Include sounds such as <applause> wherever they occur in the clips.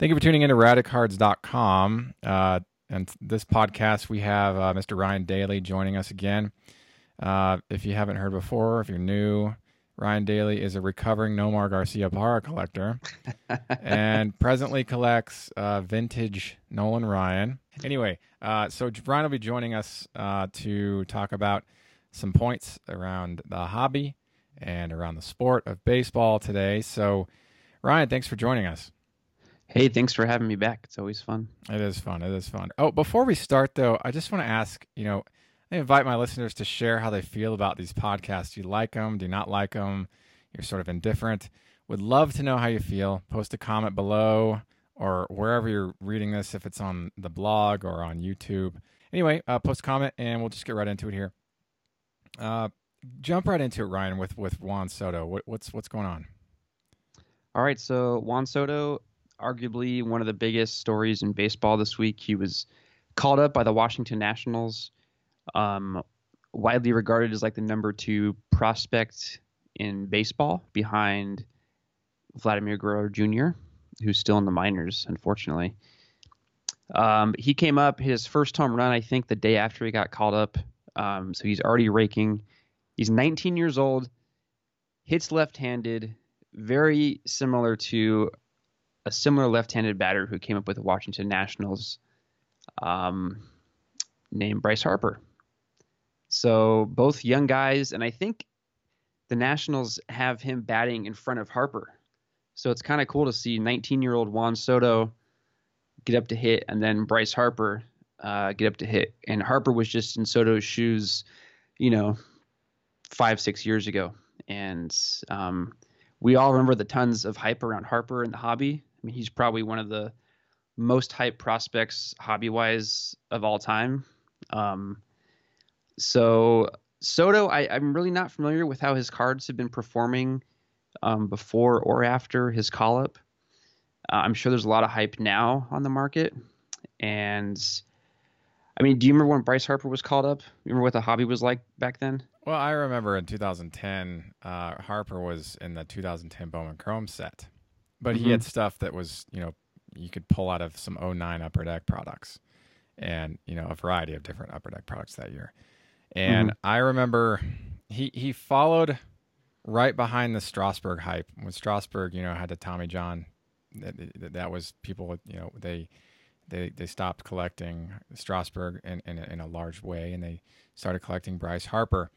Thank you for tuning in to radicards.com. Uh, and this podcast, we have uh, Mr. Ryan Daly joining us again. Uh, if you haven't heard before, if you're new, Ryan Daly is a recovering Nomar Garciaparra collector <laughs> and presently collects uh, vintage Nolan Ryan. Anyway, uh, so Ryan will be joining us uh, to talk about some points around the hobby and around the sport of baseball today. So, Ryan, thanks for joining us. Hey, thanks for having me back. It's always fun. It is fun. It is fun. Oh, before we start, though, I just want to ask you know, I invite my listeners to share how they feel about these podcasts. Do you like them? Do you not like them? You're sort of indifferent. Would love to know how you feel. Post a comment below or wherever you're reading this, if it's on the blog or on YouTube. Anyway, uh, post a comment and we'll just get right into it here. Uh, jump right into it, Ryan, with with Juan Soto. What, what's what's going on? All right, so Juan Soto arguably one of the biggest stories in baseball this week. He was called up by the Washington Nationals, um, widely regarded as like the number two prospect in baseball behind Vladimir Guerrero Jr., who's still in the minors, unfortunately. Um, he came up his first home run, I think, the day after he got called up. Um, so he's already raking. He's 19 years old, hits left handed, very similar to a similar left-handed batter who came up with the Washington Nationals, um, named Bryce Harper. So both young guys, and I think the Nationals have him batting in front of Harper. So it's kind of cool to see 19-year-old Juan Soto get up to hit, and then Bryce Harper uh, get up to hit. And Harper was just in Soto's shoes, you know, five six years ago, and um, we all remember the tons of hype around Harper and the hobby. I mean, he's probably one of the most hyped prospects hobby wise of all time. Um, so Soto, I, am really not familiar with how his cards have been performing um, before or after his call up. Uh, I'm sure there's a lot of hype now on the market. And I mean, do you remember when Bryce Harper was called up? Remember what the hobby was like back then? Well, I remember in 2010, uh, Harper was in the 2010 Bowman Chrome set but mm-hmm. he had mm-hmm. stuff that was you know you could pull out of some 09 upper deck products and you know a variety of different upper deck products that year and mm-hmm. i remember he he followed right behind the strasburg hype when strasburg you know had the tommy john that, that was people you know they they they stopped collecting strasburg in, in, in a large way and they started collecting bryce harper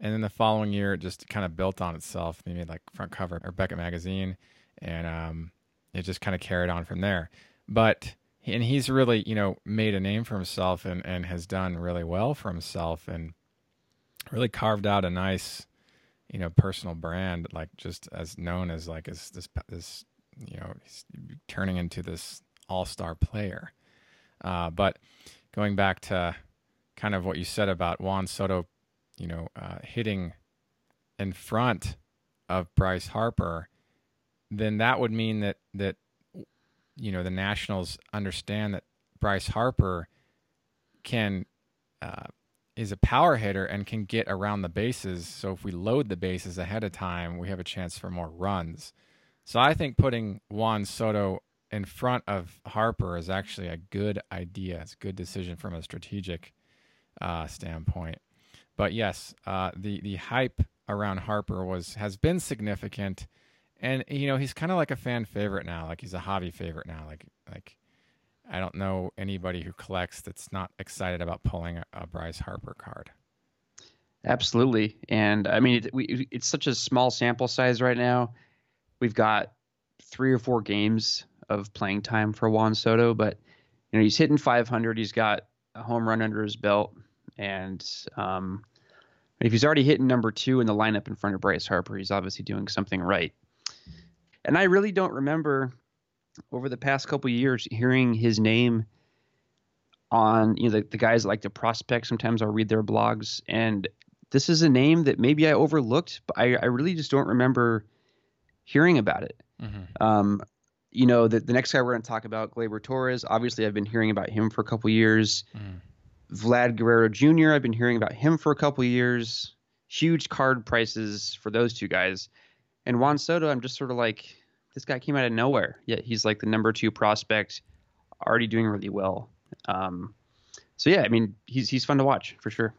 and then the following year it just kind of built on itself they made like front cover or beckett magazine and um, it just kind of carried on from there. But and he's really you know made a name for himself and and has done really well for himself and really carved out a nice you know personal brand like just as known as like as this this you know he's turning into this all-star player uh, but going back to kind of what you said about Juan Soto you know uh, hitting in front of Bryce Harper then that would mean that that you know the Nationals understand that Bryce Harper can uh, is a power hitter and can get around the bases. So if we load the bases ahead of time, we have a chance for more runs. So I think putting Juan Soto in front of Harper is actually a good idea. It's a good decision from a strategic uh, standpoint. But yes, uh, the the hype around Harper was has been significant and you know he's kind of like a fan favorite now like he's a hobby favorite now like like i don't know anybody who collects that's not excited about pulling a, a bryce harper card. Absolutely. And i mean it, we, it's such a small sample size right now. We've got three or four games of playing time for juan soto but you know he's hitting 500 he's got a home run under his belt. And um, if he's already hitting number two in the lineup in front of Bryce Harper, he's obviously doing something right. And I really don't remember over the past couple years hearing his name on you know the, the guys like the prospect sometimes i'll read their blogs. And this is a name that maybe i overlooked but i, I really just don't remember hearing about it. Mm-hmm. um, you know the, the next guy we're going to talk about gleyber torres obviously i've been hearing about him for a couple years. Mm. vlad guerrero jr i've been hearing about him for a couple years. Huge card prices for those two guys. And Juan Soto, I'm just sort of like, this guy came out of nowhere. Yet he's like the number two prospect, already doing really well. Um, so yeah, I mean, he's he's fun to watch for sure.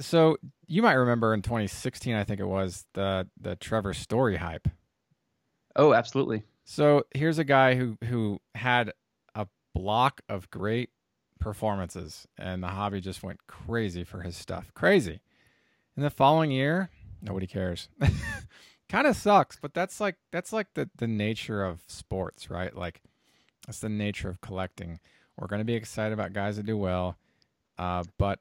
So you might remember in 2016, I think it was the the Trevor Story hype. Oh, absolutely. So here's a guy who who had a block of great performances, and the hobby just went crazy for his stuff. Crazy. In the following year, nobody cares. <laughs> kind of sucks, but that's like that's like the the nature of sports, right? Like that's the nature of collecting. We're going to be excited about guys that do well, uh, but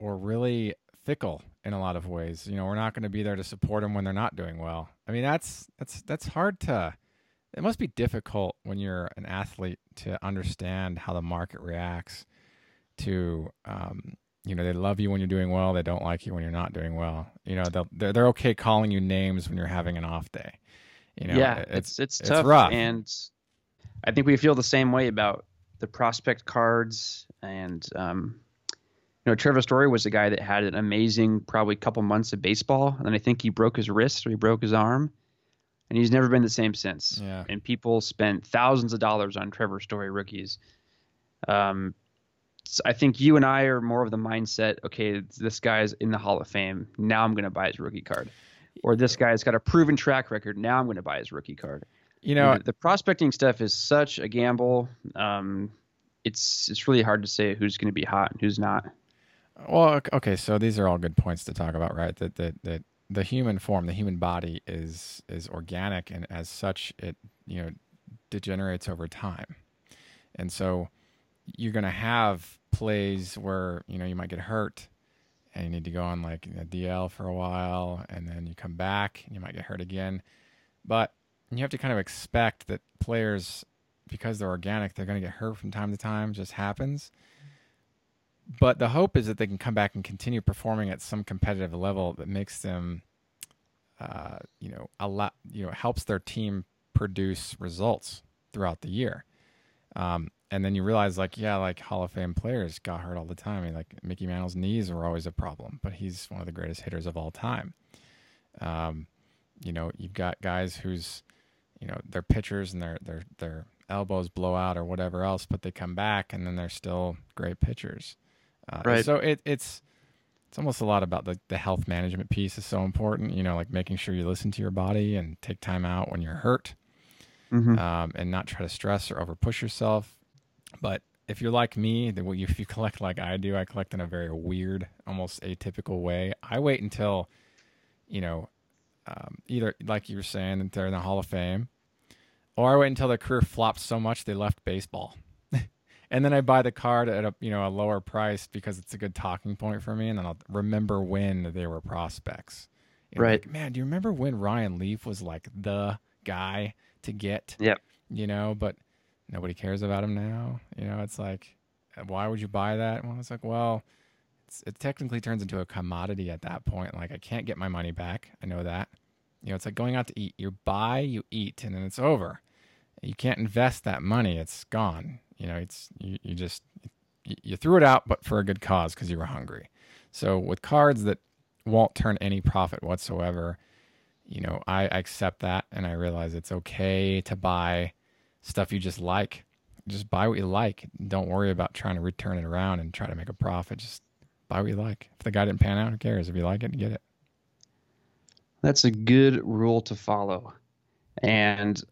we're really fickle in a lot of ways. You know, we're not going to be there to support them when they're not doing well. I mean, that's that's that's hard to. It must be difficult when you're an athlete to understand how the market reacts to um, you know they love you when you're doing well they don't like you when you're not doing well you know they're they're okay calling you names when you're having an off day you know yeah it's it's, it's tough rough. and i think we feel the same way about the prospect cards and um, you know trevor story was a guy that had an amazing probably couple months of baseball and then i think he broke his wrist or he broke his arm and he's never been the same since yeah. and people spent thousands of dollars on trevor story rookies um, I think you and I are more of the mindset. Okay, this guy's in the Hall of Fame. Now I'm going to buy his rookie card, or this guy's got a proven track record. Now I'm going to buy his rookie card. You know, the, the prospecting stuff is such a gamble. Um, it's it's really hard to say who's going to be hot and who's not. Well, okay, so these are all good points to talk about, right? That that that the human form, the human body is is organic, and as such, it you know degenerates over time, and so you're going to have plays where you know you might get hurt and you need to go on like a DL for a while and then you come back and you might get hurt again. But you have to kind of expect that players because they're organic, they're going to get hurt from time to time, just happens. But the hope is that they can come back and continue performing at some competitive level that makes them uh, you know, a lot, you know, helps their team produce results throughout the year. Um, and then you realize like yeah like hall of fame players got hurt all the time I mean, like mickey mantle's knees were always a problem but he's one of the greatest hitters of all time. Um, you know you've got guys who's you know they're pitchers and their their their elbows blow out or whatever else but they come back and then they're still great pitchers. Uh, right. so it, it's it's almost a lot about the, the health management piece is so important you know like making sure you listen to your body and take time out when you're hurt mm-hmm. um, and not try to stress or over push yourself but if you're like me, <laughs> if you collect like I do, I collect in a very weird, almost atypical way. I wait until, you know, um, either like you were saying that they're in the Hall of Fame, or I wait until their career flops so much they left baseball, <laughs> and then I buy the card at a you know a lower price because it's a good talking point for me, and then I'll remember when they were prospects. You know, right, like, man. Do you remember when Ryan Leaf was like the guy to get? Yep. You know, but nobody cares about him now. You know, it's like, uh, why would you buy that? Well, it's like, well, it's, it technically turns into a commodity at that point. Like, I can't get my money back. I know that. You know, it's like going out to eat. You buy, you eat, and then it's over. You can't invest that money. It's gone. You know, it's you, you just you, you threw it out, but for a good cause because you were hungry. So with cards that won't turn any profit whatsoever, you know, I accept that and I realize it's okay to buy stuff you just like. Just buy what you like. Don't worry about trying to return it around and try to make a profit. Just buy what you like. If the guy didn't pan out, who cares? If you like it, get it. That's a good rule to follow. And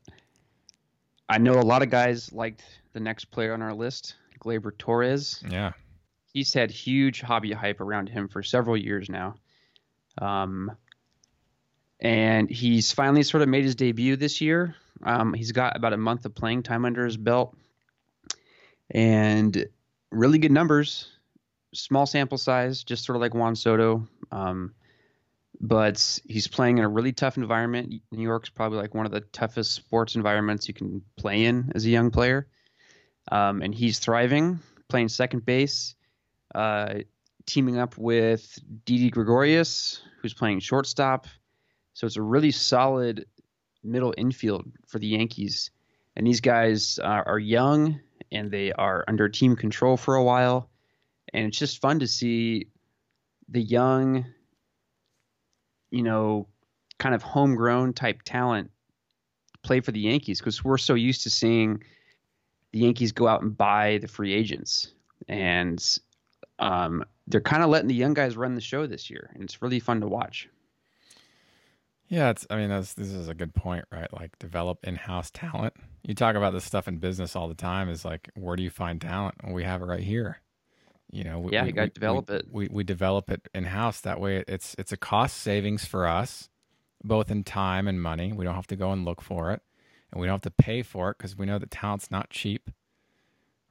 I know a lot of guys liked the next player on our list, Gleyber Torres. Yeah. He's had huge hobby hype around him for several years now. Um, and he's finally sort of made his debut this year. Um, he's got about a month of playing time under his belt, and really good numbers. Small sample size, just sort of like Juan Soto. Um, but he's playing in a really tough environment. New York's probably like one of the toughest sports environments you can play in as a young player. Um, and he's thriving, playing second base, uh, teaming up with Didi Gregorius, who's playing shortstop. So it's a really solid middle infield for the Yankees. And these guys are, are young and they are under team control for a while. And it's just fun to see the young, you know, kind of homegrown type talent play for the Yankees because we're so used to seeing the Yankees go out and buy the free agents, and um, they're kind of letting the young guys run the show this year, and it's really fun to watch. Yeah, it's. I mean, that's, this is a good point, right? Like, develop in-house talent. You talk about this stuff in business all the time. Is like, where do you find talent? Well, we have it right here. You know, we, yeah, we, you got to develop we, it. We we develop it in-house. That way, it's it's a cost savings for us, both in time and money. We don't have to go and look for it, and we don't have to pay for it because we know that talent's not cheap,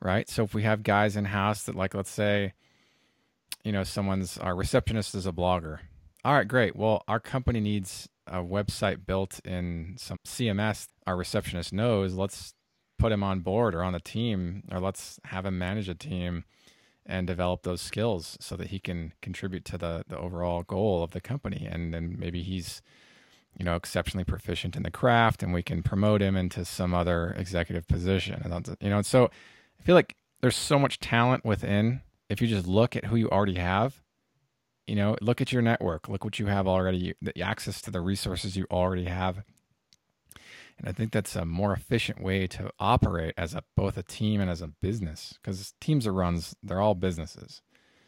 right? So if we have guys in-house that, like, let's say, you know, someone's our receptionist is a blogger. All right, great. Well, our company needs a website built in some CMS our receptionist knows, let's put him on board or on the team, or let's have him manage a team and develop those skills so that he can contribute to the, the overall goal of the company. And then maybe he's, you know, exceptionally proficient in the craft and we can promote him into some other executive position. And, you know, so I feel like there's so much talent within. If you just look at who you already have, you know look at your network look what you have already the access to the resources you already have. And i think that's a more efficient way to operate as a both a team and as a business because teams are runs they're all businesses.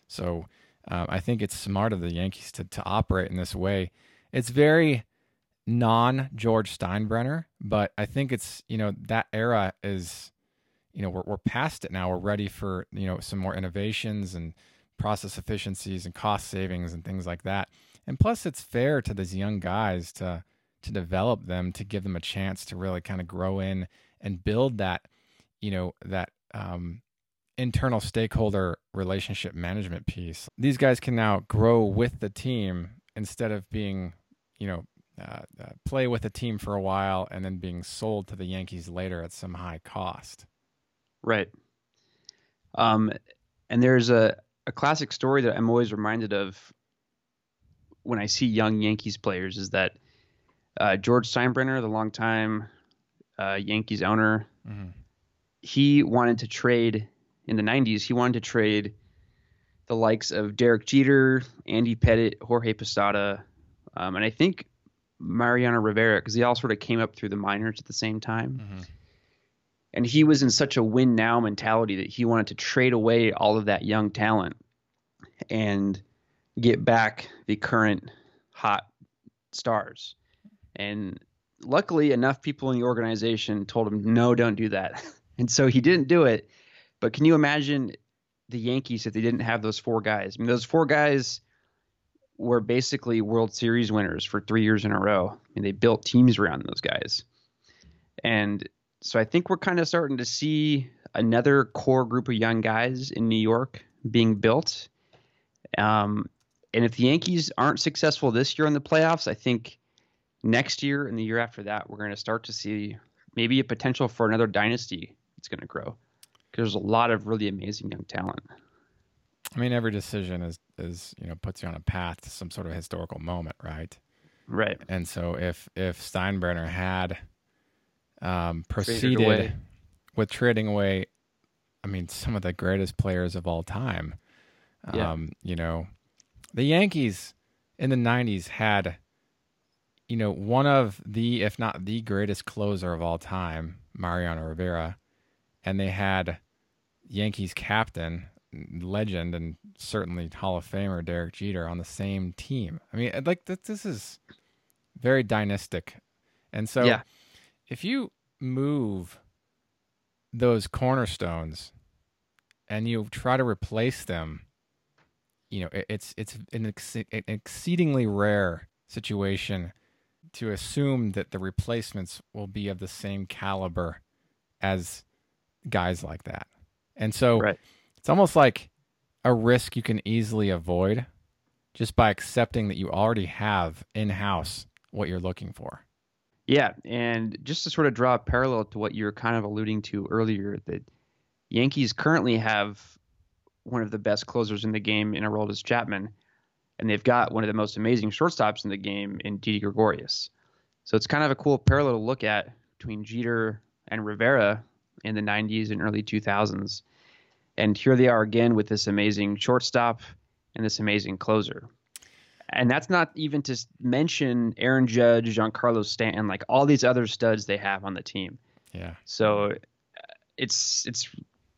So um, i think it's smart of the yankees to, to operate in this way. It's very non george steinbrenner but i think it's you know that era is you know we're, we're past it now. We're ready for you know some more innovations and process efficiencies and cost savings and things like that. And plus, it's fair to these young guys to to develop them to give them a chance to really kind of grow in and build that, you know, that um, internal stakeholder relationship management piece. These guys can now grow with the team instead of being, you know, uh, uh, play with the team for a while and then being sold to the Yankees later at some high cost. Right. Um, and there's a a classic story that I'm always reminded of when I see young Yankees players is that uh, George Steinbrenner, the longtime uh, Yankees owner, mm-hmm. he wanted to trade in the 90s. He wanted to trade the likes of Derek Jeter, Andy Pettitte, Jorge Posada, um, and I think Mariano Rivera because they all sort of came up through the minors at the same time. Mm-hmm. And he was in such a win now mentality that he wanted to trade away all of that young talent and get back the current hot stars. And luckily, enough people in the organization told him, no, don't do that. <laughs> And so he didn't do it. But can you imagine the Yankees if they didn't have those four guys? I mean, those four guys were basically World Series winners for three years in a row. I and they built teams around those guys. And so I think we're kind of starting to see another core group of young guys in New York being built. Um, and if the Yankees aren't successful this year in the playoffs, I think next year and the year after that, we're going to start to see maybe a potential for another dynasty that's going to grow because there's a lot of really amazing young talent. I mean, every decision is is you know puts you on a path to some sort of historical moment, right? Right. And so if if Steinbrenner had um, proceeded with trading away, I mean, some of the greatest players of all time. Yeah. Um, you know, the Yankees in the 90s had, you know, one of the, if not the greatest closer of all time, Mariano Rivera. And they had Yankees captain, legend, and certainly Hall of Famer Derek Jeter on the same team. I mean, like, this is very dynastic. And so, yeah if you move those cornerstones and you try to replace them, you know, it's it's an, ex- an exceedingly rare situation to assume that the replacements will be of the same caliber as guys like that. And so right. it's almost like a risk you can easily avoid just by accepting that you already have in house what you're looking for. Yeah, and just to sort of draw a parallel to what you were kind of alluding to earlier, that Yankees currently have one of the best closers in the game in Aroldis Chapman, and they've got one of the most amazing shortstops in the game in Didi Gregorius. So it's kind of a cool parallel to look at between Jeter and Rivera in the 90s and early 2000s. And here they are again with this amazing shortstop and this amazing closer. And that's not even to mention Aaron Judge, Giancarlo Stanton, like all these other studs they have on the team. Yeah. So uh, it's it's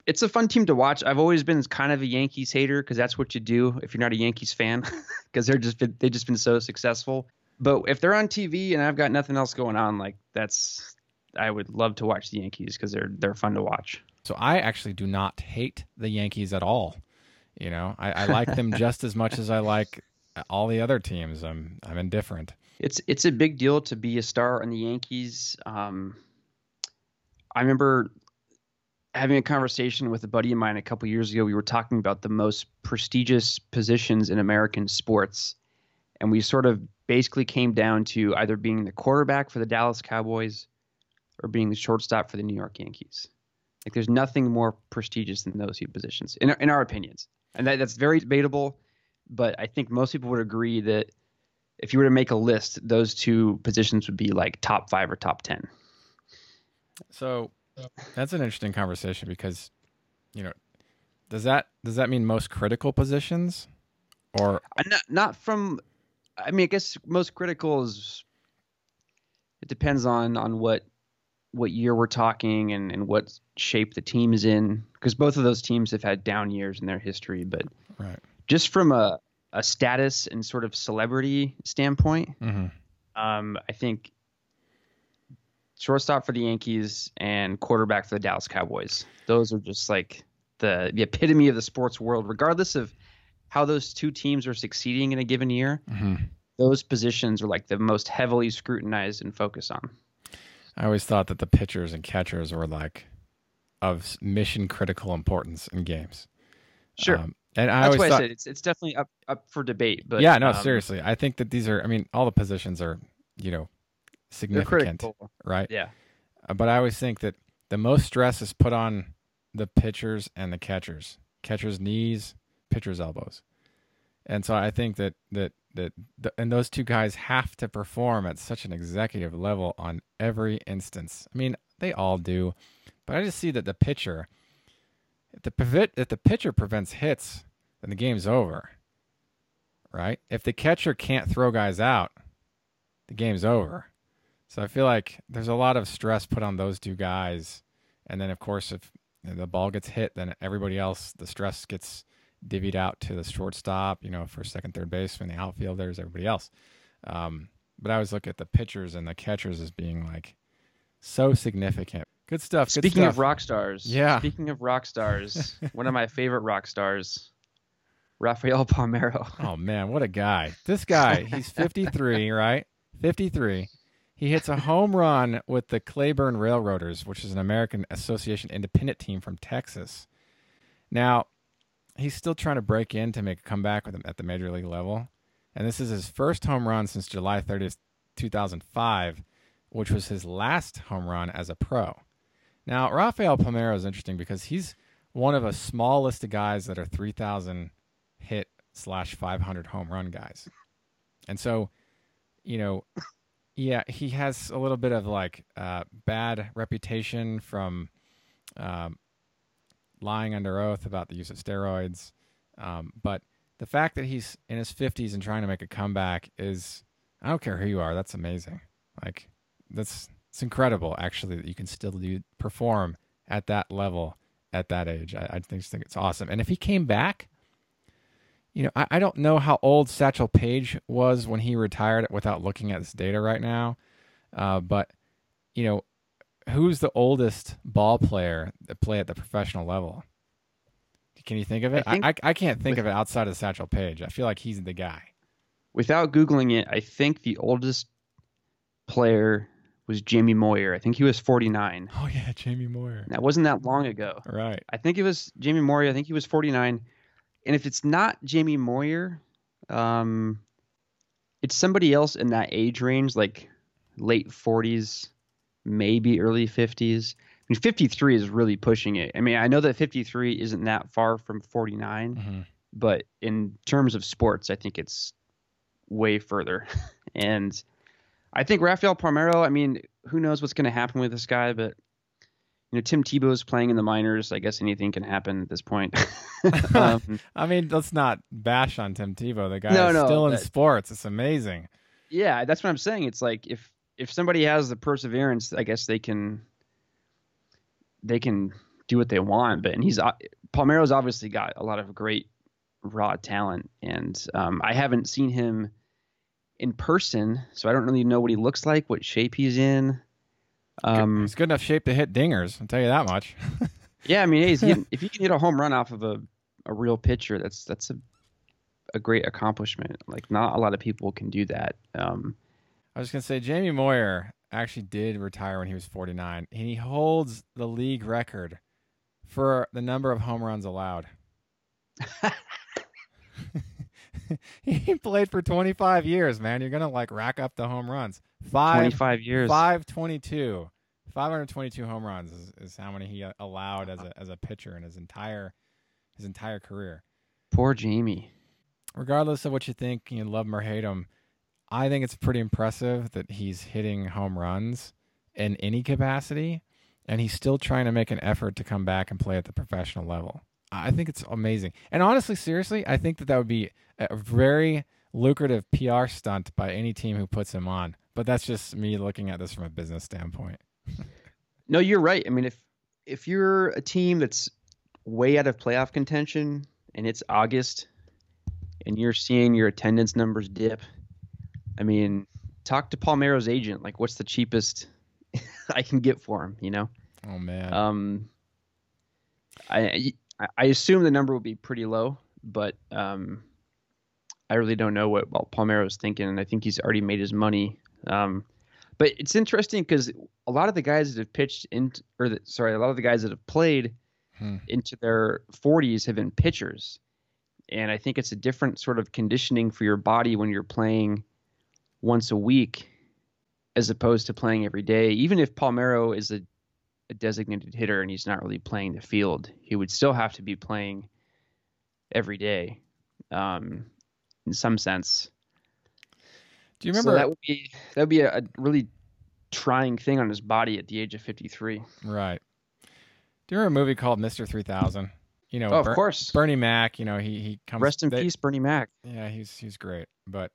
it's a fun team to watch. I've always been kind of a Yankees hater because that's what you do if you're not a Yankees fan <laughs> because they're just been, they've just been so successful. But if they're on TV and I've got nothing else going on, like that's I would love to watch the Yankees because they're they're fun to watch. So I actually do not hate the Yankees at all. You know, I, I like them <laughs> just as much as I like all the other teams. I'm I'm indifferent. It's it's a big deal to be a star on the Yankees. Um, I remember having a conversation with a buddy of mine a couple years ago. We were talking about the most prestigious positions in American sports, and we sort of basically came down to either being the quarterback for the Dallas Cowboys or being the shortstop for the New York Yankees. Like, there's nothing more prestigious than those two positions, in in our opinions, and that, that's very debatable. But I think most people would agree that if you were to make a list, those two positions would be like top five or top ten. So that's an interesting conversation because, you know, does that does that mean most critical positions, or uh, not not from? I mean, I guess most critical is. It depends on on what what year we're talking and and what shape the team is in because both of those teams have had down years in their history, but right. Just from a a status and sort of celebrity standpoint, Mm-hmm. um, I think shortstop for the Yankees and quarterback for the Dallas Cowboys. Those are just like the the epitome of the sports world, regardless of how those two teams are succeeding in a given year. Mm-hmm. Those positions are like the most heavily scrutinized and focused on. I always thought that the pitchers and catchers were like of mission critical importance in games. Sure. Um, and I That's always why thought, I said it's it's definitely up up for debate. But yeah, no, um, seriously, I think that these are. I mean, all the positions are, you know, significant, right? Yeah, Uh, But I always think that the most stress is put on the pitchers and the catchers. Catchers' knees, pitchers' elbows, and so I think that that that th- and those two guys have to perform at such an executive level on every instance. I mean, they all do, but I just see that the pitcher, if the pivot, if the pitcher prevents hits, then the game's over. Right? If the catcher can't throw guys out, the game's over. So I feel like there's a lot of stress put on those two guys, and then of course if the ball gets hit, then everybody else the stress gets divvied out to the shortstop, you know, for second, third baseman, the outfielders, everybody else. Um, but I always look at the pitchers and the catchers as being like so significant. Good stuff. Good Speaking stuff. of rock stars, Yeah. Speaking of rock stars, <laughs> one of my favorite rock stars, Rafael Palmeiro. <laughs> Oh man, what a guy! This guy, <laughs> he's 53, right? 53. He hits a home run with the Cleburne Railroaders, which is an American Association independent team from Texas. Now, he's still trying to break in to make a comeback with them at the major league level, and this is his first home run since July 30th, 2005, which was his last home run as a pro. Now, Rafael Palmeiro is interesting because he's one of a small list of guys that are 3,000 hit slash 500 home run guys. And so, you know, yeah, he has a little bit of like uh, bad reputation from um, lying under oath about the use of steroids. Um, but the fact that he's in his 50s and trying to make a comeback is, I don't care who you are, that's amazing. Like, that's it's incredible actually that you can still do perform at that level at that age. I, I think, think it's awesome. And if he came back, you know, I, I don't know how old Satchel Paige was when he retired without looking at this data right now. Uh, but, you know, who's the oldest ball player that play at the professional level? Can you think of it? I I, I can't think with- of it outside of Satchel Paige. I feel like he's the guy. Without googling it, I think the oldest player was Jamie Moyer. I think he was 49. Oh, yeah, Jamie Moyer. That wasn't that long ago. Right. I think it was Jamie Moyer. I think he was 49. And if it's not Jamie Moyer, um, it's somebody else in that age range, like late 40s, maybe early 50s. I mean, 53 is really pushing it. I mean, I know that 53 isn't that far from 49, hmm but in terms of sports, I think it's way further. <laughs> and I think Rafael Palmeiro, I mean, who knows what's going to happen with this guy, but you know, Tim Tebow's playing in the minors. I guess anything can happen at this point. <laughs> um, I mean, let's not bash on Tim Tebow. The guy no, is no, still in that, sports. It's amazing. Yeah, that's what I'm saying. It's like if if somebody has the perseverance, I guess they can they can do what they want. But and he's uh, Palmeiro's obviously got a lot of great raw talent, and um, I haven't seen him in person, so I don't really know what he looks like, what shape he's in. Um, he's good enough shape to hit dingers. I'll tell you that much. <laughs> yeah, I mean, hitting, if you <laughs> can hit a home run off of a, a real pitcher, that's that's a a great accomplishment. Like not a lot of people can do that. Um, I was gonna say Jamie Moyer actually did retire when he was 49, and he holds the league record for the number of home runs allowed. <laughs> <laughs> he played for 25 years, man. You're gonna like rack up the home runs. Five 25 years. 522. 522 home runs is, is how many he uh, allowed as a as a pitcher in his entire his entire career. Poor Jamie. Regardless of what you think, you love him or hate him, I think it's pretty impressive that he's hitting home runs in any capacity, and he's still trying to make an effort to come back and play at the professional level. I think it's amazing. And honestly, seriously, I think that that would be a very lucrative PR stunt by any team who puts him on. But that's just me looking at this from a business standpoint. <laughs> no, you're right. I mean, if if you're a team that's way out of playoff contention and it's August and you're seeing your attendance numbers dip, I mean, talk to Palmeiro's agent. Like, what's the cheapest <laughs> I can get for him? You know? Oh man. Um, I I assume the number will be pretty low, but um, I really don't know what well, Palmeiro is thinking, and I think he's already made his money. Um, but it's interesting because a lot of the guys that have pitched in, or the, sorry, a lot of the guys that have played hmm. into their 40s have been pitchers, and I think it's a different sort of conditioning for your body when you're playing once a week as opposed to playing every day. Even if Palmeiro is a a designated hitter and he's not really playing the field. He would still have to be playing every day, um, in some sense. Do you remember so that would be that would be a, a, really trying thing on his body at the age of fifty three? Right. Do you remember a movie called Mister Three Thousand? You know, oh, of Ber- course, Bernie Mac. You know, he he comes. Rest in they, peace, Bernie Mac. Yeah, he's he's great, but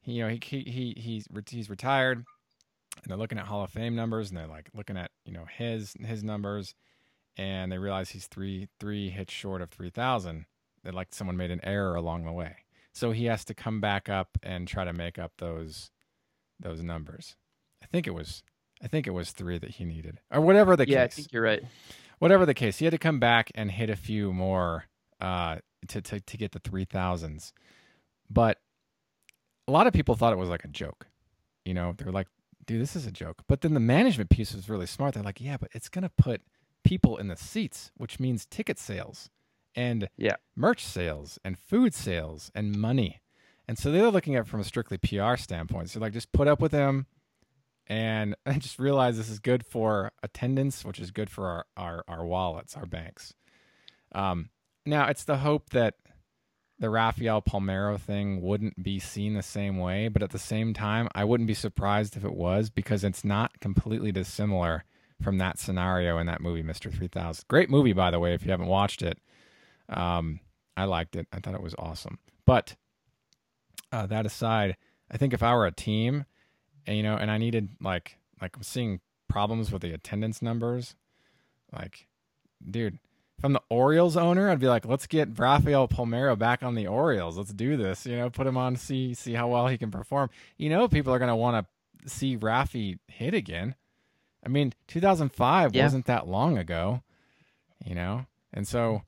he, you know he he, he he's he's retired and they're looking at Hall of Fame numbers, and they're like looking at you know his his numbers, and they realize he's three three hits short of three thousand. That like someone made an error along the way, so he has to come back up and try to make up those those numbers. I think it was I think it was three that he needed, or whatever the yeah, case. I think you're right. Whatever the case, he had to come back and hit a few more uh, to to to get the three thousands, but a lot of people thought it was like a joke. You know, they're like, dude, this is a joke. But then the management piece was really smart. They're like, yeah, but it's going to put people in the seats, which means ticket sales and yeah. merch sales and food sales and money. And so they're looking at it from a strictly PR standpoint. So like, just put up with them and, and <laughs> just realize this is good for attendance, which is good for our, our, our wallets, our banks. Um, now it's the hope that the Rafael Palmeiro thing wouldn't be seen the same way, but at the same time, I wouldn't be surprised if it was because it's not completely dissimilar from that scenario in that movie, Mr. 3000. Great movie, by the way, if you haven't watched it. Um, I liked it. I thought it was awesome. But uh, that aside, I think if I were a team, and, you know, and I needed like like I'm seeing problems with the attendance numbers, like, dude, if I'm the Orioles owner, I'd be like, let's get Rafael Palmeiro back on the Orioles. Let's do this. You know, put him on, see see how well he can perform. You know, people are going to want to see Rafi hit again. I mean, 2005 yeah. wasn't that long ago. You know, and so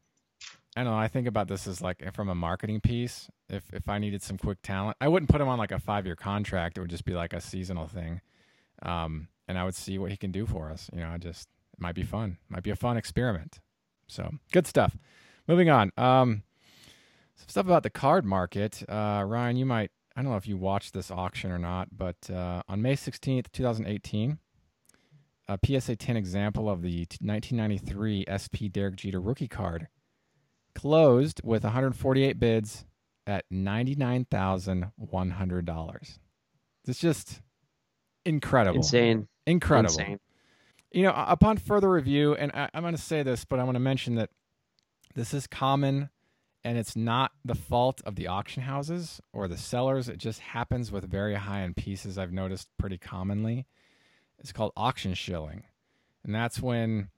I don't know. I think about this as like from a marketing piece. If if I needed some quick talent, I wouldn't put him on like a five year contract. It would just be like a seasonal thing, um, and I would see what he can do for us. You know, I just it might be fun. Might be a fun experiment. So good stuff. Moving on. Um, some stuff about the card market. Uh, Ryan, you might, I don't know if you watched this auction or not, but uh, on May 16th, 2018, a PSA 10 example of the 1993 SP Derek Jeter rookie card closed with 148 bids at $99,100. It's just incredible. Insane. Incredible. Insane. you know, upon further review, and I, I'm going to say this, but I want to mention that this is common and it's not the fault of the auction houses or the sellers. It just happens with very high end pieces. I've noticed pretty commonly. It's called auction shilling, and that's when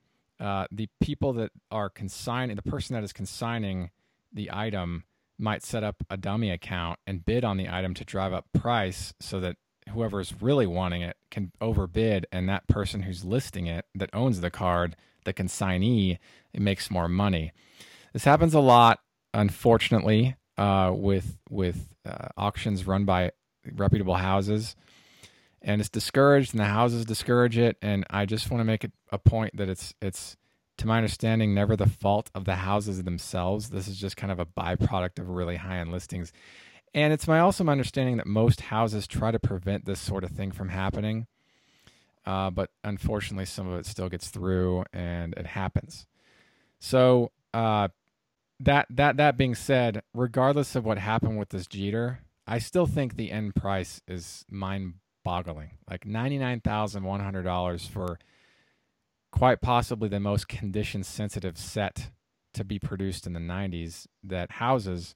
uh, the people that are consigning, the person that is consigning the item, might set up a dummy account and bid on the item to drive up price so that whoever's really wanting it can overbid, and that person who's listing it that owns the card, the consignee, it makes more money. This happens a lot unfortunately, uh, with with uh, auctions run by reputable houses, and it's discouraged, and the houses discourage it. And I just want to make it a point that it's it's to my understanding never the fault of the houses themselves. This is just kind of a byproduct of really high end listings. And it's my also my understanding that most houses try to prevent this sort of thing from happening. Uh, but unfortunately, some of it still gets through and it happens. So, uh, that that that being said, regardless of what happened with this Jeter, I still think the end price is mind-boggling. Like ninety-nine thousand one hundred dollars for quite possibly the most condition-sensitive set to be produced in the '90s that houses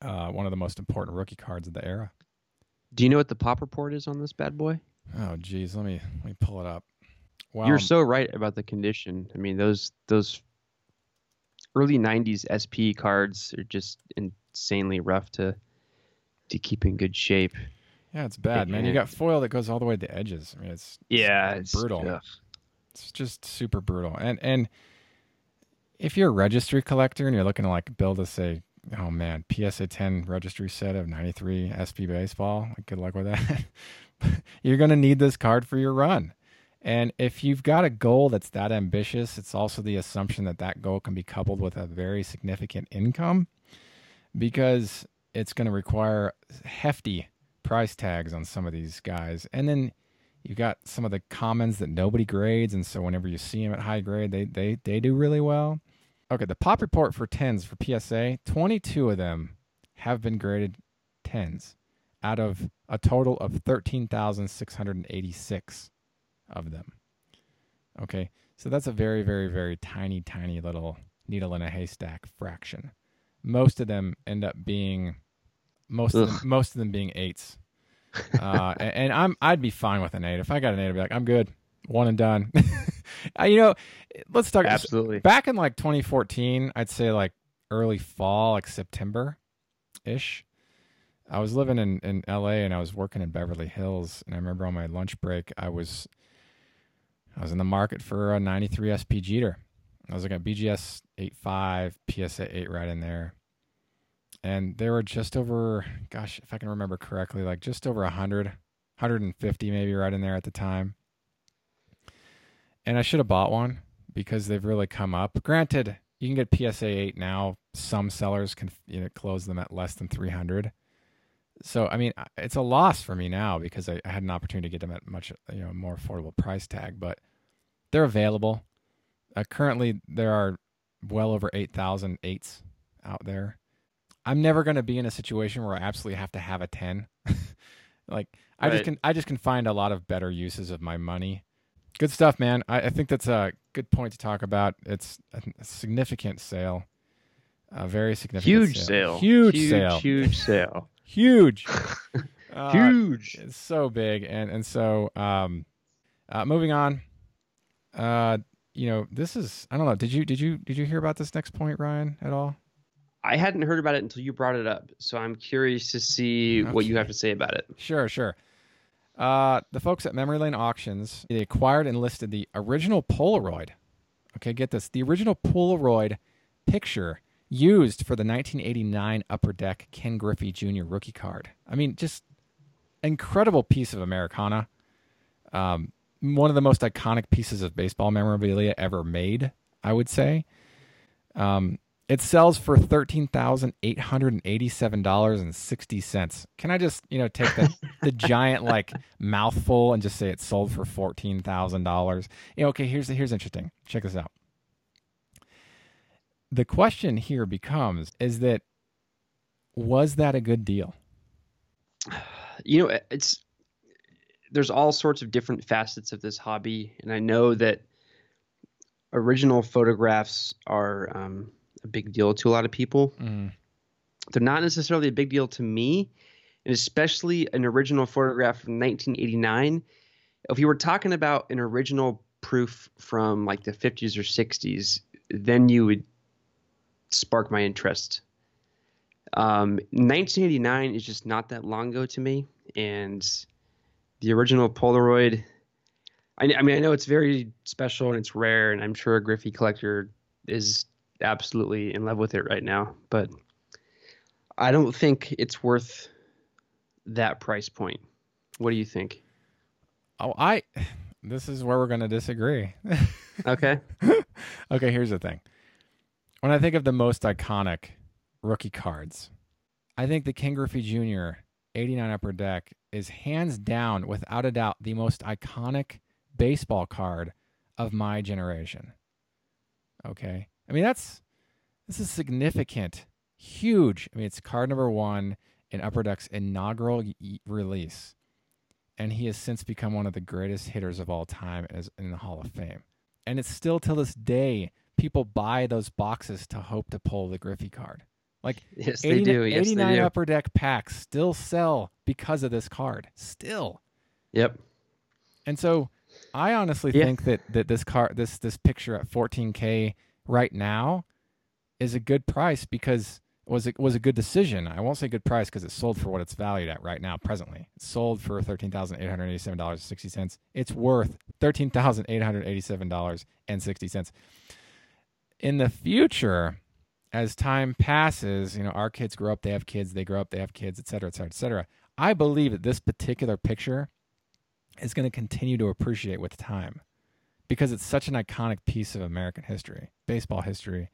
uh, one of the most important rookie cards of the era. Do you know what the pop report is on this bad boy? Oh, geez, let me let me pull it up. Wow. You're so right about the condition. I mean, those those early 90s SP cards are just insanely rough to to keep in good shape. Yeah, it's bad, man. You got foil that goes all the way to the edges. I mean, it's yeah, it's brutal. Ugh. It's just super brutal. And and if you're a registry collector and you're looking to like build a say, oh man, PSA 10 registry set of 93 SP baseball, like, good luck with that. <laughs> you're gonna need this card for your run. And if you've got a goal that's that ambitious, it's also the assumption that that goal can be coupled with a very significant income because it's going to require hefty price tags on some of these guys. And then you've got some of the commons that nobody grades. And so whenever you see them at high grade, they, they, they do really well. Okay, the pop report for 10s for PSA, 22 of them have been graded 10s out of a total of 13,686 of them. Okay, so that's a very, very, very tiny, tiny little needle in a haystack fraction. Most of them end up being most of them, most of them being eights. Uh, and, and, I'm I'd be fine with an eight if I got an eight. I'd be like I'm good, one and done. <laughs> uh, you know, let's talk absolutely back in like 2014. I'd say like early fall, like September ish. I was living in, in LA and I was working in Beverly Hills. And I remember on my lunch break, I was I was in the market for a 93 SP Jeter. I was looking at BGS 85, PSA 8 right in there. And they were just over, gosh, if I can remember correctly, like just over 100, 150 maybe right in there at the time. And I should have bought one because they've really come up. Granted, you can get PSA 8 now. Some sellers can you know, close them at less than 300 so I mean, it's a loss for me now because I, I, had an opportunity to get them at much you know more affordable price tag, but they're available. Uh, currently, there are well over eight thousand eights out there. I'm never going to be in a situation where I absolutely have to have a ten. <laughs> like I just can, I just can find a lot of better uses of my money. Good stuff, man. I, I think that's a good point to talk about. It's a, a significant sale, a very significant huge sale, sale. huge, huge sale, huge sale <laughs> huge, <laughs> uh, huge. It's so big, and and so um, uh, moving on. Uh, you know, this is I don't know. Did you did you did you hear about this next point, Ryan, at all? I hadn't heard about it until you brought it up, so I'm curious to see okay. what you have to say about it. Sure, sure. Uh, the folks at Memory Lane Auctions they acquired and listed the original Polaroid. Okay, get this: the original Polaroid picture used for the 1989 Upper Deck Ken Griffey Jr. rookie card. I mean, just incredible piece of Americana. Um, one of the most iconic pieces of baseball memorabilia ever made, I would say. Um, it sells for thirteen thousand eight hundred and eighty-seven dollars and sixty cents. Can I just, you know, take the, the <laughs> giant like mouthful and just say it sold for fourteen thousand dollars? You know, okay, here's here's interesting. Check this out the question here becomes is that was that a good deal? <sighs> You know, it's there's all sorts of different facets of this hobby, and I know that original photographs are um, a big deal to a lot of people. Mm. They're not necessarily a big deal to me, and especially an original photograph from 1989. If you were talking about an original proof from like the 50s or 60s, then you would spark my interest. Um, 1989 is just not that long ago to me, and the original Polaroid. I, I mean, I know it's very special and it's rare, and I'm sure a Griffey collector is absolutely in love with it right now. But I don't think it's worth that price point. What do you think? Oh, I. <sighs> This is where we're going to disagree. <laughs> Okay. okay, here's the thing. When I think of the most iconic rookie cards, I think the Ken Griffey Jr. 89 Upper Deck is hands down, without a doubt, the most iconic baseball card of my generation. Okay. I mean, that's this is significant, huge. I mean, it's card number one in Upper Deck's inaugural y- release, and he has since become one of the greatest hitters of all time as in the Hall of Fame. And it's still till this day, people buy those boxes to hope to pull the Griffey card. Like <laughs> Yes, 80 they do. Yes, 89 they do. Upper Deck packs still sell because of this card. Still. Yep. And so I honestly Yeah. think that, that this card this this picture at 14k right now is a good price because was it was a good decision. I won't say good price because it's sold for what it's valued at right now presently. It's sold for $13,887.60. It's worth $13,887.60. In the future, as time passes, you know, our kids grow up, they have kids, they grow up, they have kids, et cetera, et cetera, et cetera. I believe that this particular picture is going to continue to appreciate with time because it's such an iconic piece of American history, baseball history,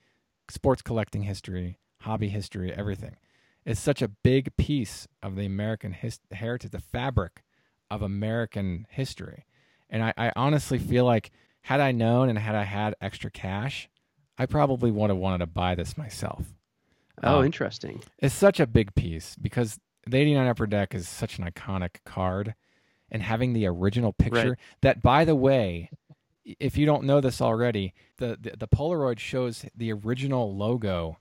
sports collecting history, hobby history, everything. It's such a big piece of the American his- heritage, the fabric of American history. And I, I honestly feel like had I known and had I had extra cash, I probably would have wanted to buy this myself. Oh, Um, interesting. it's such a big piece because the 89 Upper Deck is such an iconic card. And having the original picture, Right. that, by the way, if you don't know this already, the, the, the Polaroid shows the original logo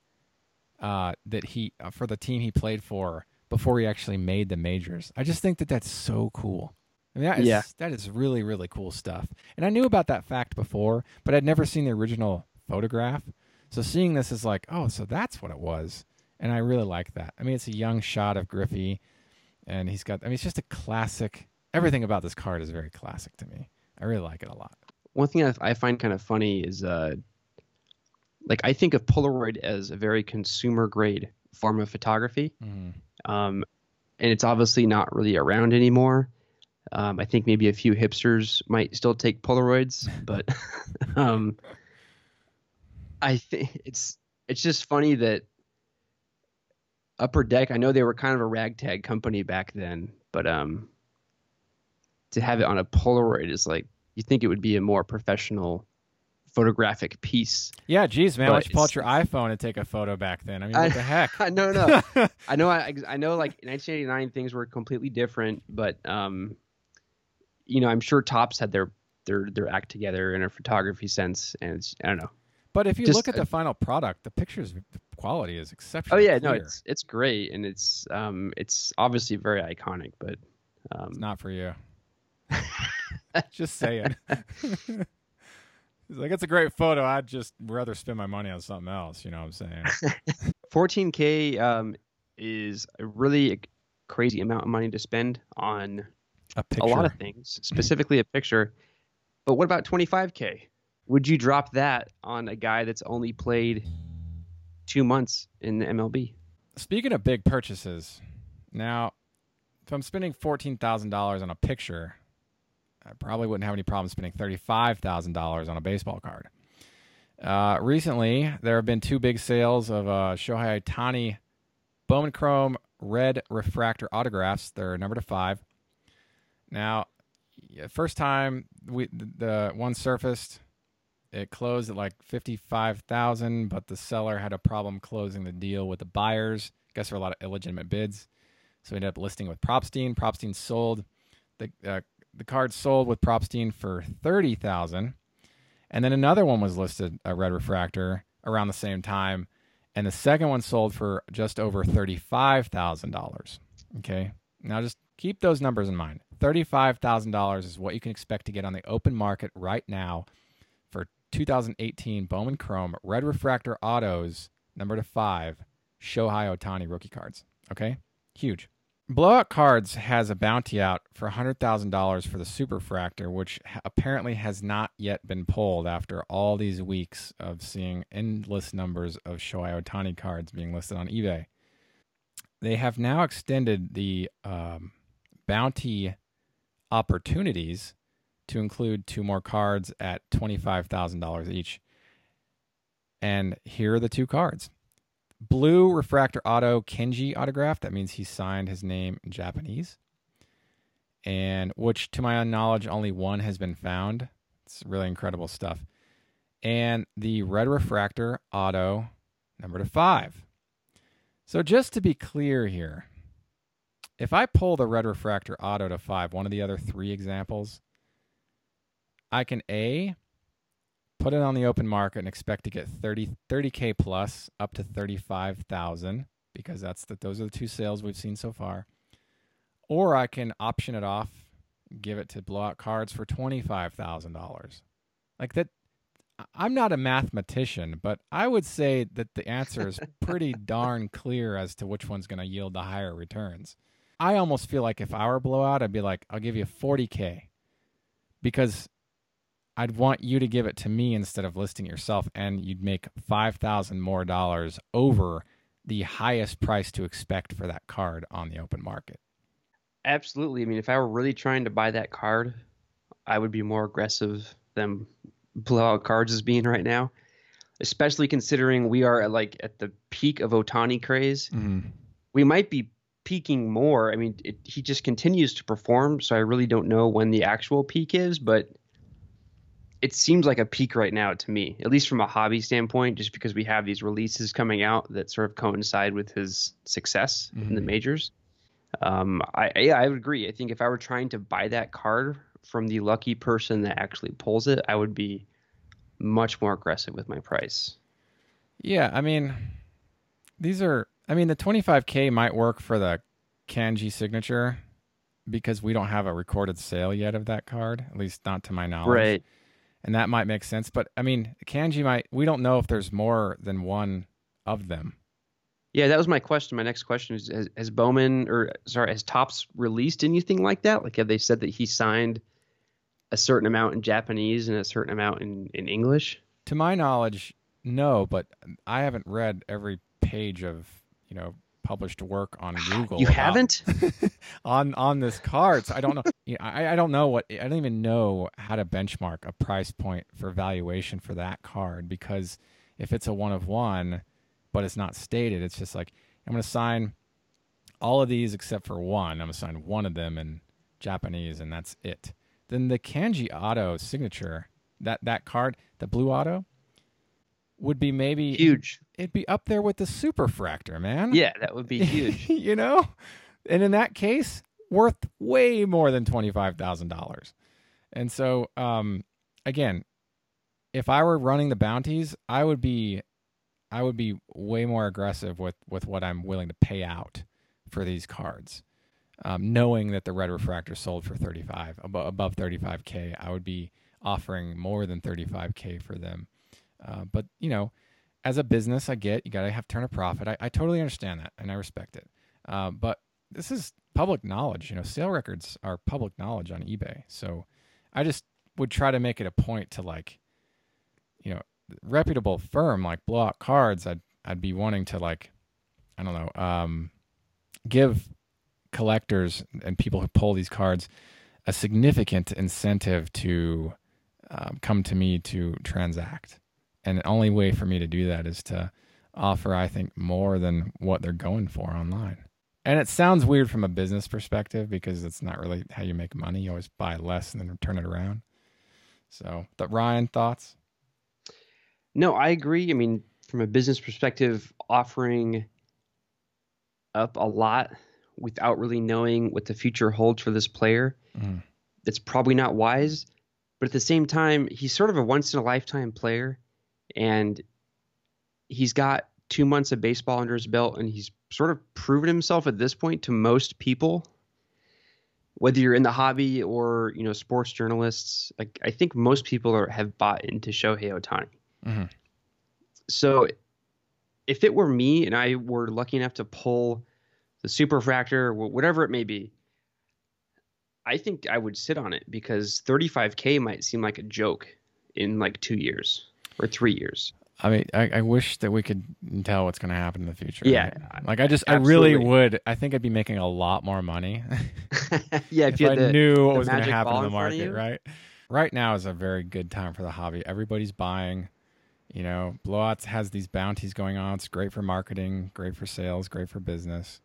uh, that he uh, for the team he played for before he actually made the majors. I just think that that's so cool. I mean, that is, Yeah. that is really, really cool stuff. And I knew about that fact before, but I'd never seen the original photograph. So seeing this is like, oh, so that's what it was. And I really like that. I mean, it's a young shot of Griffey, and he's got, I mean, it's just a classic. Everything about this card is very classic to me. I really like it a lot. One thing I, I find kind of funny is, uh, like, I think of Polaroid as a very consumer grade form of photography. Mhm. um, and it's obviously not really around anymore. Um, I think maybe a few hipsters might still take Polaroids, <laughs> but <laughs> um, I think it's it's just funny that Upper Deck. I know they were kind of a ragtag company back then, but um, to have it on a Polaroid is like you think it would be a more professional photographic piece. Yeah, geez, man, why But don't you pull out your iPhone and take a photo back then? I mean, what the heck? no, <laughs> no. I know. I, <laughs> I know. Like 1989, things were completely different, but um, you know, I'm sure Topps had their their their act together in a photography sense, and it's, I don't know. But if you Just, look at uh, the final product, the pictures the quality is exceptional. Oh yeah, no, it's it's great, and it's um, it's obviously very iconic, but um, It's not for you. <laughs> <laughs> just saying. He's like, it's a great photo. I'd just rather spend my money on something else. You know what I'm saying? <laughs> 14k um is a really crazy amount of money to spend on A picture. a lot of things, specifically a picture. But what about 25k? Would you drop that on a guy that's only played two months in the MLB? Speaking of big purchases, now, if I'm spending $14,000 on a picture, I probably wouldn't have any problem spending $35,000 on a baseball card. Uh, recently, there have been two big sales of uh, Shohei Ohtani Bowman Chrome Red Refractor autographs. They're number to five. Now, first time we the, one surfaced, it closed at like fifty-five thousand, but the seller had a problem closing the deal with the buyers. guess there were a lot of illegitimate bids, so we ended up listing with Probstein. Probstein sold the uh, the card sold with Probstein for thirty thousand, and then another one was listed a red refractor around the same time, and the second one sold for just over thirty five thousand dollars. Okay, now just keep those numbers in mind. Thirty five thousand dollars is what you can expect to get on the open market right now for 2018 Bowman Chrome red refractor autos number to five Shohei Ohtani rookie cards. Okay, huge. Blowout Cards has a bounty out for $100,000 for the Superfractor, which apparently has not yet been pulled after all these weeks of seeing endless numbers of Shohei Ohtani cards being listed on eBay. They have now extended the um, bounty opportunities to include two more cards at $25,000 each. And here are the two cards blue refractor auto Kanji autograph. That means he signed his name in Japanese. And which, to my knowledge, only one has been found. It's really incredible stuff. And the red refractor auto number to five. So just to be clear here, if I pull the red refractor auto to five, one of the other three examples, I can A, put it on the open market and expect to get 30 30k plus up to 35,000 because that's the those are the two sales we've seen so far. Or I can option it off, give it to blowout cards for $25,000. Like that I'm not a mathematician, but I would say that the answer is <laughs> pretty darn clear as to which one's going to yield the higher returns. I almost feel like if I were blowout, I'd be like, I'll give you 40K because I'd want you to give it to me instead of listing yourself, and you'd make five thousand more dollars over the highest price to expect for that card on the open market. Absolutely. I mean, if I were really trying to buy that card, I would be more aggressive than blowout cards is being right now. Especially considering we are at like at the peak of Ohtani craze. Mm-hmm. We might be peaking more. I mean, it, he just continues to perform, so I really don't know when the actual peak is, but it seems like a peak right now to me, at least from a hobby standpoint, just because we have these releases coming out that sort of coincide with his success mm-hmm. in the mm-hmm. majors. Um, I yeah, I would agree. I think if I were trying to buy that card from the lucky person that actually pulls it, I would be much more aggressive with my price. Yeah, I mean, these are. I mean, the 25k might work for the Kanji signature because we don't have a recorded sale yet of that card, at least not to my knowledge. Right and that might make sense. But I mean, kanji might. We don't know if there's more than one of them. Yeah, that was my question. My next question is: Has, has Bowman or sorry, has Topps released anything like that? Like, have they said that he signed a certain amount in Japanese and a certain amount in in English? To my knowledge, no. But I haven't read every page of you know published work on ah, Google. You haven't <laughs> on on this card, so I don't know. <laughs> You know, I I don't know what I don't even know how to benchmark a price point for valuation for that card because if it's a one of one, but it's not stated, it's just like I'm going to sign all of these except for one. I'm going to sign one of them in Japanese, and that's it. Then the Kanji Auto signature, that that card, the blue auto, would be maybe huge. It'd be up there with the superfractor, man. Yeah, that would be huge. <laughs> you know? And in that case, worth way more than $25,000. And so um again, if I were running the bounties, I would be I would be way more aggressive with with what I'm willing to pay out for these cards. Um, knowing that the red refractor sold for 35 above, above 35k, I would be offering more than 35k for them uh, but you know, as a business, I get you got to have turn a profit. I, I totally understand that and I respect it. Uh, but this is public knowledge. You know, sale records are public knowledge on eBay. So I just would try to make it a point to like, you know, reputable firm like Blowout Cards. I'd I'd be wanting to like, I don't know, um, give collectors and people who pull these cards a significant incentive to um, come to me to transact and the only way for me to do that is to offer i think more than what they're going for online. And it sounds weird from a business perspective because it's not really how you make money. You always buy less and then turn it around. So but ryan thoughts? No i agree. I mean from a business perspective offering up a lot without really knowing what the future holds for this player mm. it's probably not wise. But at the same time, he's sort of a once in a lifetime player, and he's got two months of baseball under his belt, and he's sort of proven himself at this point to most people. Whether you're in the hobby or you know sports journalists, like I think most people are, have bought into Shohei Ohtani. hmm So, if it were me and I were lucky enough to pull the superfractor, wh- whatever it may be, I think I would sit on it because 35k might seem like a joke in like two years or three years. I mean, I, I wish that we could tell what's going to happen in the future. Yeah, right? like I just, I really would. I think I'd be making a lot more money <laughs> <laughs> yeah, if, if, you I the, knew what was going to happen in the in front of market. Right, right now is a very good time for the hobby. Everybody's buying. You know, Blowouts has these bounties going on. It's great for marketing, great for sales, great for business.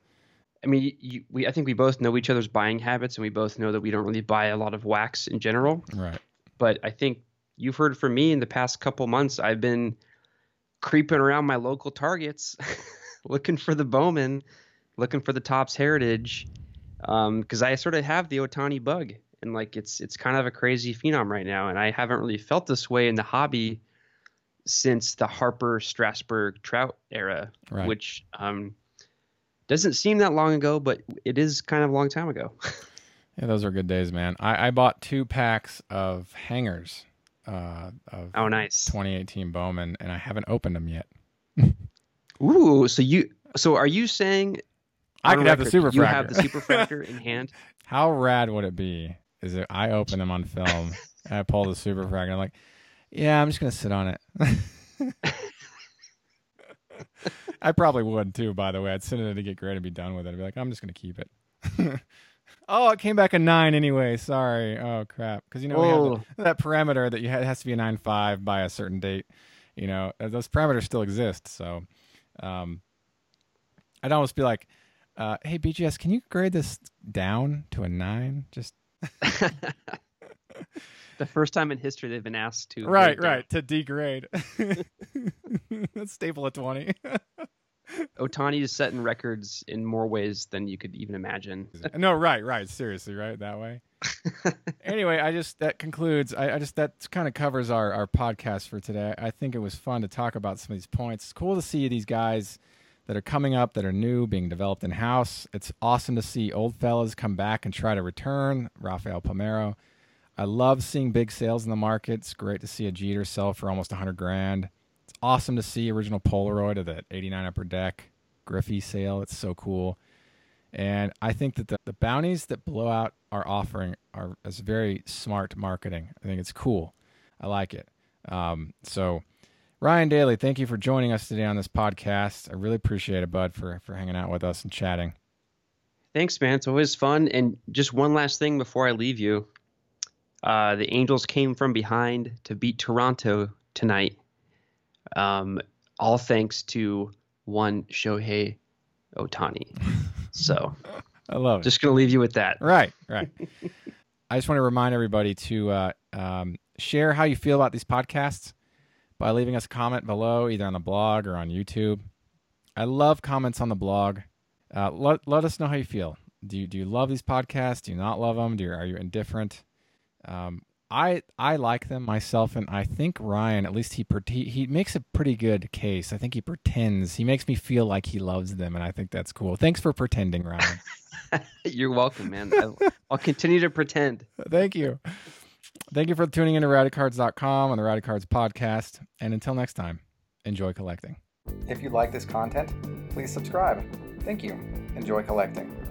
I mean, you, we I think we both know each other's buying habits, and we both know that we don't really buy a lot of wax in general. Right. But I think you've heard from me in the past couple months. I've been creeping around my local targets, <laughs> looking for the Bowman, looking for the Topps Heritage, because I sort of have the Ohtani bug, and like it's it's kind of a crazy phenom right now, and I haven't really felt this way in the hobby since the Harper Strasburg Trout era, Right. which um, doesn't seem that long ago, but it is kind of a long time ago. <laughs> Yeah, those are good days, man. I, I bought two packs of hangers uh, of oh, nice. 2018 Bowman, and I haven't opened them yet. Ooh, so you so are you saying I could have the record, super You have the super fractor <laughs> in hand. How rad would it be? Is it I open them on film <laughs> and I pull the super frag and I'm like, yeah, I'm just gonna sit on it. <laughs> I probably would too. By the way, I'd sit in it to get great and be done with it. I'd be like, I'm just gonna keep it. Oh, it came back a nine anyway. Sorry. Oh crap. Because you know we have the- that parameter that you ha- it has to be a nine five by a certain date. You know uh, those parameters still exist. So, um, I'd almost be like, uh, "Hey BGS, can you grade this down to a nine? Just <laughs> the first time in history they've been asked to. right, grade down. right to degrade. <laughs> Let's staple at twenty. <laughs> Ohtani is setting records in more ways than you could even imagine. no, right, right. Seriously, right that way. <laughs> anyway, I just that concludes. I, I just that kind of covers our our podcast for today. I think it was fun to talk about some of these points. It's cool to see these guys that are coming up that are new being developed in house. It's awesome to see old fellas come back and try to return. Rafael Palmeiro. I love seeing big sales in the market. It's great to see a Jeter sell for almost 100 grand. Awesome to see original Polaroid of that 89 upper deck Griffey sale. It's so cool. And I think that the, the bounties that Blowout are offering are is very smart marketing. I think it's cool. I like it. Um, so, Ryan Daly, thank you for joining us today on this podcast. I really appreciate it, bud, for for hanging out with us and chatting. Thanks, man. It's always fun. And just one last thing before I leave you. Uh, the Angels came from behind to beat Toronto tonight. Um, all thanks to one Shohei Ohtani. So <laughs> I love it. just gonna leave you with that. Right, right. I just want to remind everybody to uh, um, share how you feel about these podcasts by leaving us a comment below, either on the blog or on YouTube. I love comments on the blog. Uh, let let us know how you feel. Do you do you love these podcasts? Do you not love them? Do you, are you indifferent? Um, I I like them myself, and I think Ryan, at least he, he he makes a pretty good case. I think he pretends. He makes me feel like he loves them, and I think that's cool. Thanks for pretending, Ryan. <laughs> You're welcome, man. I'll, I'll continue to pretend. Thank you. Thank you for tuning into rowdycards.com on the Rowdy Cards podcast. And until next time, enjoy collecting. If you like this content, please subscribe. Thank you. Enjoy collecting.